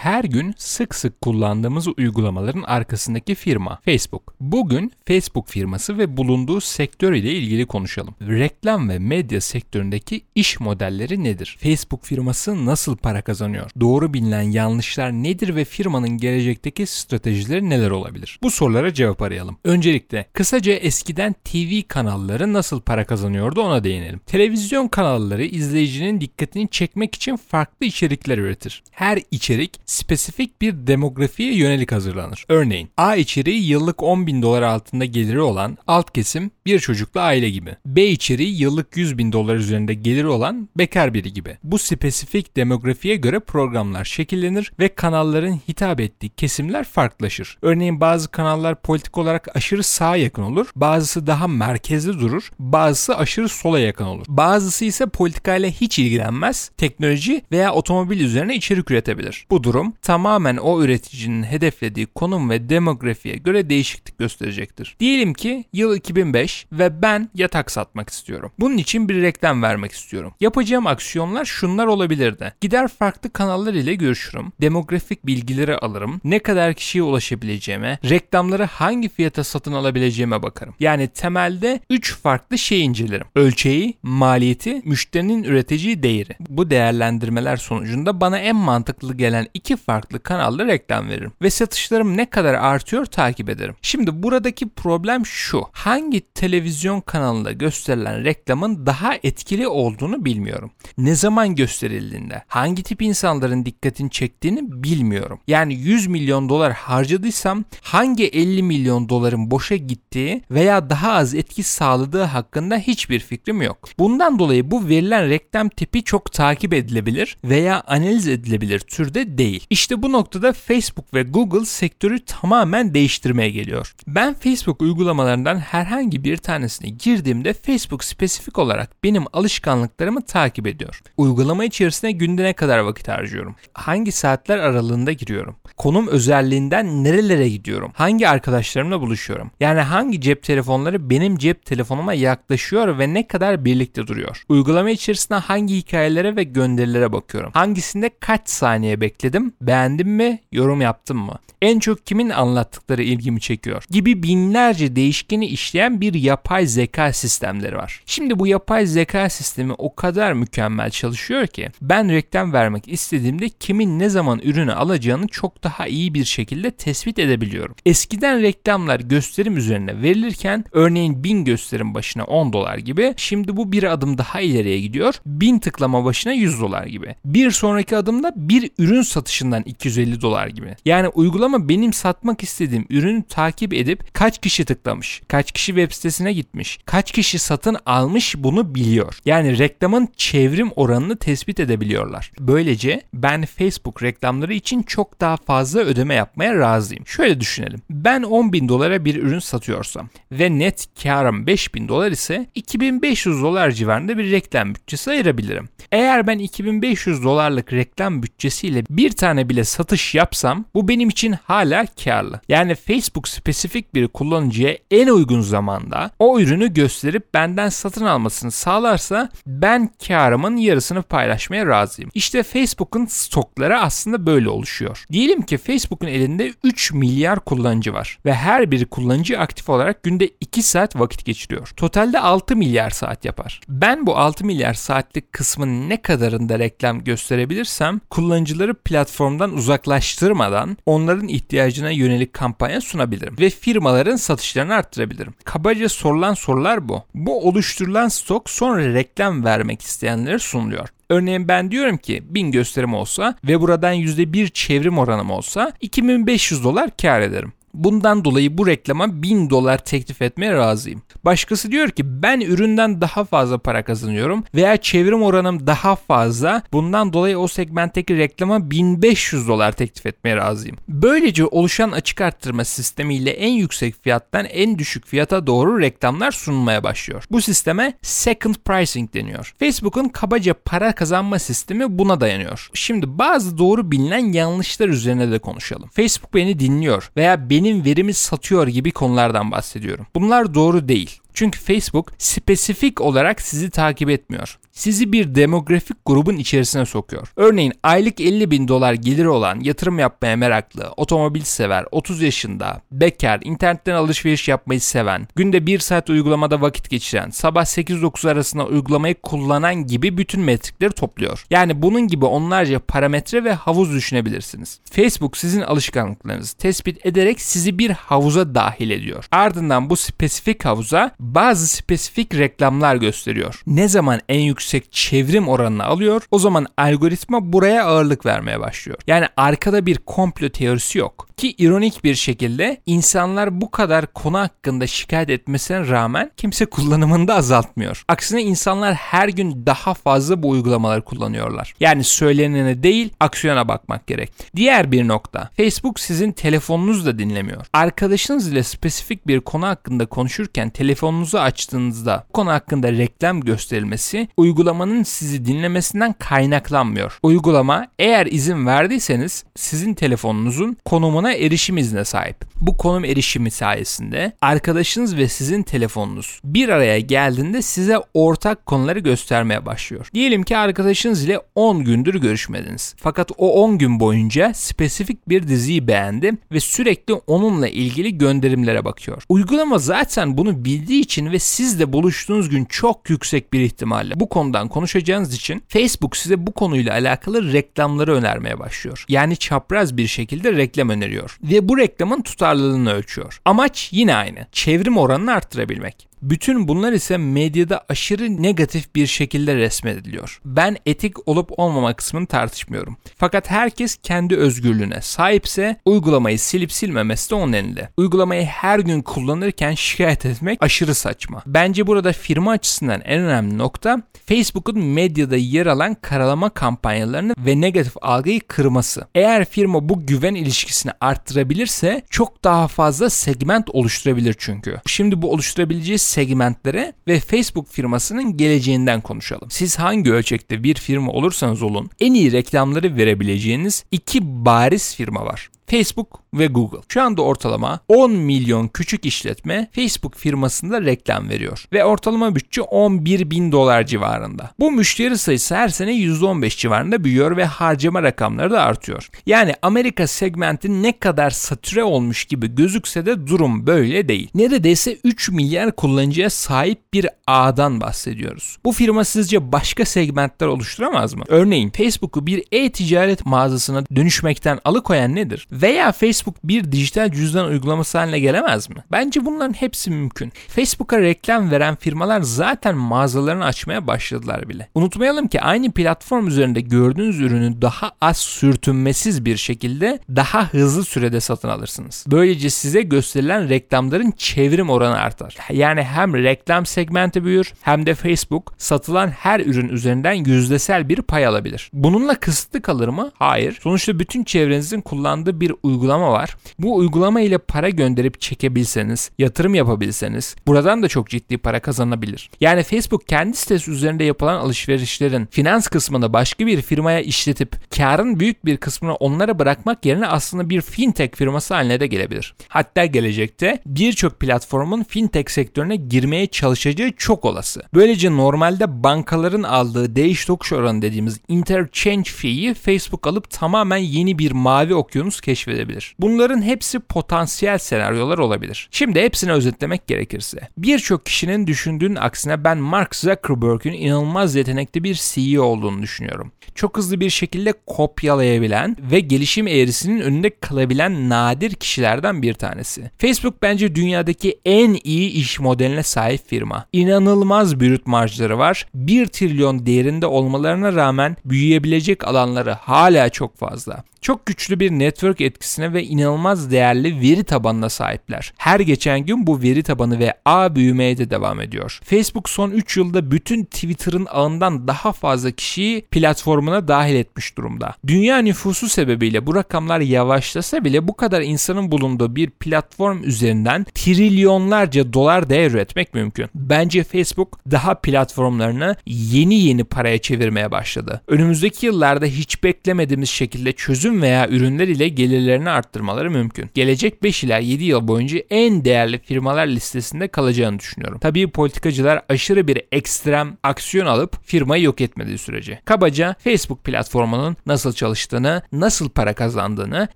Her gün sık sık kullandığımız uygulamaların arkasındaki firma Facebook. Bugün Facebook firması ve bulunduğu sektör ile ilgili konuşalım. Reklam ve medya sektöründeki iş modelleri nedir? Facebook firması nasıl para kazanıyor? Doğru bilinen yanlışlar nedir ve firmanın gelecekteki stratejileri neler olabilir? Bu sorulara cevap arayalım. Öncelikle kısaca eskiden TV kanalları nasıl para kazanıyordu ona değinelim. Televizyon kanalları izleyicinin dikkatini çekmek için farklı içerikler üretir. Her içerik spesifik bir demografiye yönelik hazırlanır. Örneğin A içeriği yıllık 10 bin dolar altında geliri olan alt kesim bir çocuklu aile gibi. B içeriği yıllık 100 bin dolar üzerinde geliri olan bekar biri gibi. Bu spesifik demografiye göre programlar şekillenir ve kanalların hitap ettiği kesimler farklılaşır. Örneğin bazı kanallar politik olarak aşırı sağa yakın olur, bazısı daha merkezde durur, bazısı aşırı sola yakın olur. Bazısı ise politikayla hiç ilgilenmez, teknoloji veya otomobil üzerine içerik üretebilir. Bu durum tamamen o üreticinin hedeflediği konum ve demografiye göre değişiklik gösterecektir. Diyelim ki yıl 2005 ve ben yatak satmak istiyorum. Bunun için bir reklam vermek istiyorum. Yapacağım aksiyonlar şunlar olabilirdi. Gider farklı kanallar ile görüşürüm. Demografik bilgileri alırım. Ne kadar kişiye ulaşabileceğime, reklamları hangi fiyata satın alabileceğime bakarım. Yani temelde 3 farklı şey incelerim. Ölçeği, maliyeti, müşterinin üreteceği değeri. Bu değerlendirmeler sonucunda bana en mantıklı gelen iki farklı kanalda reklam veririm. Ve satışlarım ne kadar artıyor takip ederim. Şimdi buradaki problem şu. Hangi televizyon kanalında gösterilen reklamın daha etkili olduğunu bilmiyorum. Ne zaman gösterildiğinde, hangi tip insanların dikkatini çektiğini bilmiyorum. Yani 100 milyon dolar harcadıysam hangi 50 milyon doların boşa gittiği veya daha az etki sağladığı hakkında hiçbir fikrim yok. Bundan dolayı bu verilen reklam tipi çok takip edilebilir veya analiz edilebilir türde değil. İşte bu noktada Facebook ve Google sektörü tamamen değiştirmeye geliyor. Ben Facebook uygulamalarından herhangi bir tanesine girdiğimde Facebook spesifik olarak benim alışkanlıklarımı takip ediyor. Uygulama içerisinde günde ne kadar vakit harcıyorum? Hangi saatler aralığında giriyorum? Konum özelliğinden nerelere gidiyorum? Hangi arkadaşlarımla buluşuyorum? Yani hangi cep telefonları benim cep telefonuma yaklaşıyor ve ne kadar birlikte duruyor? Uygulama içerisinde hangi hikayelere ve gönderilere bakıyorum? Hangisinde kaç saniye bekledim? Beğendim mi? Yorum yaptım mı? En çok kimin anlattıkları ilgimi çekiyor? Gibi binlerce değişkeni işleyen bir yapay zeka sistemleri var. Şimdi bu yapay zeka sistemi o kadar mükemmel çalışıyor ki ben reklam vermek istediğimde kimin ne zaman ürünü alacağını çok daha iyi bir şekilde tespit edebiliyorum. Eskiden reklamlar gösterim üzerine verilirken örneğin 1000 gösterim başına 10 dolar gibi şimdi bu bir adım daha ileriye gidiyor. 1000 tıklama başına 100 dolar gibi. Bir sonraki adımda bir ürün satışından 250 dolar gibi. Yani uygulama benim satmak istediğim ürünü takip edip kaç kişi tıklamış, kaç kişi web sitesine gitmiş, kaç kişi satın almış bunu biliyor. Yani reklamın çevrim oranını tespit edebiliyorlar. Böylece ben Facebook reklamları için çok daha fazla ödeme yapmaya razıyım. Şöyle düşünelim. Ben 10 bin dolara bir ürün satıyorsam ve net karım 5 bin dolar ise 2500 dolar civarında bir reklam bütçesi ayırabilirim. Eğer ben 2500 dolarlık reklam bütçesiyle bir tane bile satış yapsam bu benim için hala karlı. Yani Facebook spesifik bir kullanıcıya en uygun zamanda o ürünü gösterip benden satın almasını sağlarsa ben karımın yarısını paylaşmaya razıyım. İşte Facebook'un stokları aslında böyle oluşuyor. Diyelim ki Facebook'un elinde 3 milyar kullanıcı var ve her bir kullanıcı aktif olarak günde 2 saat vakit geçiriyor. Totalde 6 milyar saat yapar. Ben bu 6 milyar saatlik kısmın ne kadarında reklam gösterebilirsem kullanıcıları platformdan uzaklaştırmadan onların ihtiyacına yönelik kampanya sunabilirim ve firmaların satışlarını arttırabilirim. Kabaca sorulan sorular bu. Bu oluşturulan stok sonra reklam vermek isteyenlere sunuluyor. Örneğin ben diyorum ki 1000 gösterim olsa ve buradan %1 çevrim oranım olsa 2500 dolar kar ederim. Bundan dolayı bu reklama 1000 dolar teklif etmeye razıyım. Başkası diyor ki ben üründen daha fazla para kazanıyorum veya çevrim oranım daha fazla. Bundan dolayı o segmentteki reklama 1500 dolar teklif etmeye razıyım. Böylece oluşan açık arttırma sistemiyle en yüksek fiyattan en düşük fiyata doğru reklamlar sunulmaya başlıyor. Bu sisteme second pricing deniyor. Facebook'un kabaca para kazanma sistemi buna dayanıyor. Şimdi bazı doğru bilinen yanlışlar üzerine de konuşalım. Facebook beni dinliyor veya benim verimi satıyor gibi konulardan bahsediyorum. Bunlar doğru değil. Çünkü Facebook spesifik olarak sizi takip etmiyor sizi bir demografik grubun içerisine sokuyor. Örneğin aylık 50 bin dolar geliri olan, yatırım yapmaya meraklı, otomobil sever, 30 yaşında, bekar, internetten alışveriş yapmayı seven, günde 1 saat uygulamada vakit geçiren, sabah 8-9 arasında uygulamayı kullanan gibi bütün metrikleri topluyor. Yani bunun gibi onlarca parametre ve havuz düşünebilirsiniz. Facebook sizin alışkanlıklarınızı tespit ederek sizi bir havuza dahil ediyor. Ardından bu spesifik havuza bazı spesifik reklamlar gösteriyor. Ne zaman en yüksek çevrim oranını alıyor. O zaman algoritma buraya ağırlık vermeye başlıyor. Yani arkada bir komplo teorisi yok. Ki ironik bir şekilde insanlar bu kadar konu hakkında şikayet etmesine rağmen kimse kullanımını da azaltmıyor. Aksine insanlar her gün daha fazla bu uygulamaları kullanıyorlar. Yani söylenene değil aksiyona bakmak gerek. Diğer bir nokta. Facebook sizin telefonunuz da dinlemiyor. Arkadaşınız ile spesifik bir konu hakkında konuşurken telefonunuzu açtığınızda konu hakkında reklam gösterilmesi uygulamanın sizi dinlemesinden kaynaklanmıyor. Uygulama eğer izin verdiyseniz sizin telefonunuzun konumuna erişim iznine sahip. Bu konum erişimi sayesinde arkadaşınız ve sizin telefonunuz bir araya geldiğinde size ortak konuları göstermeye başlıyor. Diyelim ki arkadaşınız ile 10 gündür görüşmediniz. Fakat o 10 gün boyunca spesifik bir diziyi beğendi ve sürekli onunla ilgili gönderimlere bakıyor. Uygulama zaten bunu bildiği için ve siz de buluştuğunuz gün çok yüksek bir ihtimalle bu konudan konuşacağınız için Facebook size bu konuyla alakalı reklamları önermeye başlıyor. Yani çapraz bir şekilde reklam öneriyor ve bu reklamın tutarlılığını ölçüyor. Amaç yine aynı. Çevrim oranını arttırabilmek. Bütün bunlar ise medyada aşırı negatif bir şekilde resmediliyor. Ben etik olup olmama kısmını tartışmıyorum. Fakat herkes kendi özgürlüğüne sahipse uygulamayı silip silmemesi de onun elinde. Uygulamayı her gün kullanırken şikayet etmek aşırı saçma. Bence burada firma açısından en önemli nokta Facebook'un medyada yer alan karalama kampanyalarını ve negatif algıyı kırması. Eğer firma bu güven ilişkisini arttırabilirse çok daha fazla segment oluşturabilir çünkü. Şimdi bu oluşturabileceği segmentlere ve Facebook firmasının geleceğinden konuşalım. Siz hangi ölçekte bir firma olursanız olun en iyi reklamları verebileceğiniz iki bariz firma var. Facebook ve Google. Şu anda ortalama 10 milyon küçük işletme Facebook firmasında reklam veriyor ve ortalama bütçe 11 bin dolar civarında. Bu müşteri sayısı her sene %15 civarında büyüyor ve harcama rakamları da artıyor. Yani Amerika segmenti ne kadar satüre olmuş gibi gözükse de durum böyle değil. Neredeyse 3 milyar kullanıcıya sahip bir ağdan bahsediyoruz. Bu firma sizce başka segmentler oluşturamaz mı? Örneğin Facebook'u bir e-ticaret mağazasına dönüşmekten alıkoyan nedir? Veya Facebook bir dijital cüzdan uygulaması haline gelemez mi? Bence bunların hepsi mümkün. Facebook'a reklam veren firmalar zaten mağazalarını açmaya başladılar bile. Unutmayalım ki aynı platform üzerinde gördüğünüz ürünü daha az sürtünmesiz bir şekilde daha hızlı sürede satın alırsınız. Böylece size gösterilen reklamların çevrim oranı artar. Yani hem reklam segmenti büyür hem de Facebook satılan her ürün üzerinden yüzdesel bir pay alabilir. Bununla kısıtlı kalır mı? Hayır. Sonuçta bütün çevrenizin kullandığı bir uygulama var. Bu uygulama ile para gönderip çekebilseniz, yatırım yapabilseniz buradan da çok ciddi para kazanabilir. Yani Facebook kendi sitesi üzerinde yapılan alışverişlerin finans kısmını başka bir firmaya işletip karın büyük bir kısmını onlara bırakmak yerine aslında bir fintech firması haline de gelebilir. Hatta gelecekte birçok platformun fintech sektörüne girmeye çalışacağı çok olası. Böylece normalde bankaların aldığı değiş tokuş oranı dediğimiz interchange fee'yi Facebook alıp tamamen yeni bir mavi okyanus keşfedebilir. Bunların hepsi potansiyel senaryolar olabilir. Şimdi hepsini özetlemek gerekirse. Birçok kişinin düşündüğün aksine ben Mark Zuckerberg'ün inanılmaz yetenekli bir CEO olduğunu düşünüyorum. Çok hızlı bir şekilde kopyalayabilen ve gelişim eğrisinin önünde kalabilen nadir kişilerden bir tanesi. Facebook bence dünyadaki en iyi iş modeline sahip firma. İnanılmaz brüt marjları var. 1 trilyon değerinde olmalarına rağmen büyüyebilecek alanları hala çok fazla. Çok güçlü bir network etkisine ve inanılmaz değerli veri tabanına sahipler. Her geçen gün bu veri tabanı ve ağ büyümeye de devam ediyor. Facebook son 3 yılda bütün Twitter'ın ağından daha fazla kişiyi platformuna dahil etmiş durumda. Dünya nüfusu sebebiyle bu rakamlar yavaşlasa bile bu kadar insanın bulunduğu bir platform üzerinden trilyonlarca dolar değer üretmek mümkün. Bence Facebook daha platformlarını yeni yeni paraya çevirmeye başladı. Önümüzdeki yıllarda hiç beklemediğimiz şekilde çözüm veya ürünler ile gelirlerini arttırmaları mümkün. Gelecek 5 ila 7 yıl boyunca en değerli firmalar listesinde kalacağını düşünüyorum. Tabii politikacılar aşırı bir ekstrem aksiyon alıp firmayı yok etmediği sürece. Kabaca Facebook platformunun nasıl çalıştığını, nasıl para kazandığını,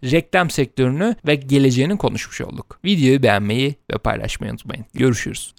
reklam sektörünü ve geleceğini konuşmuş olduk. Videoyu beğenmeyi ve paylaşmayı unutmayın. Görüşürüz.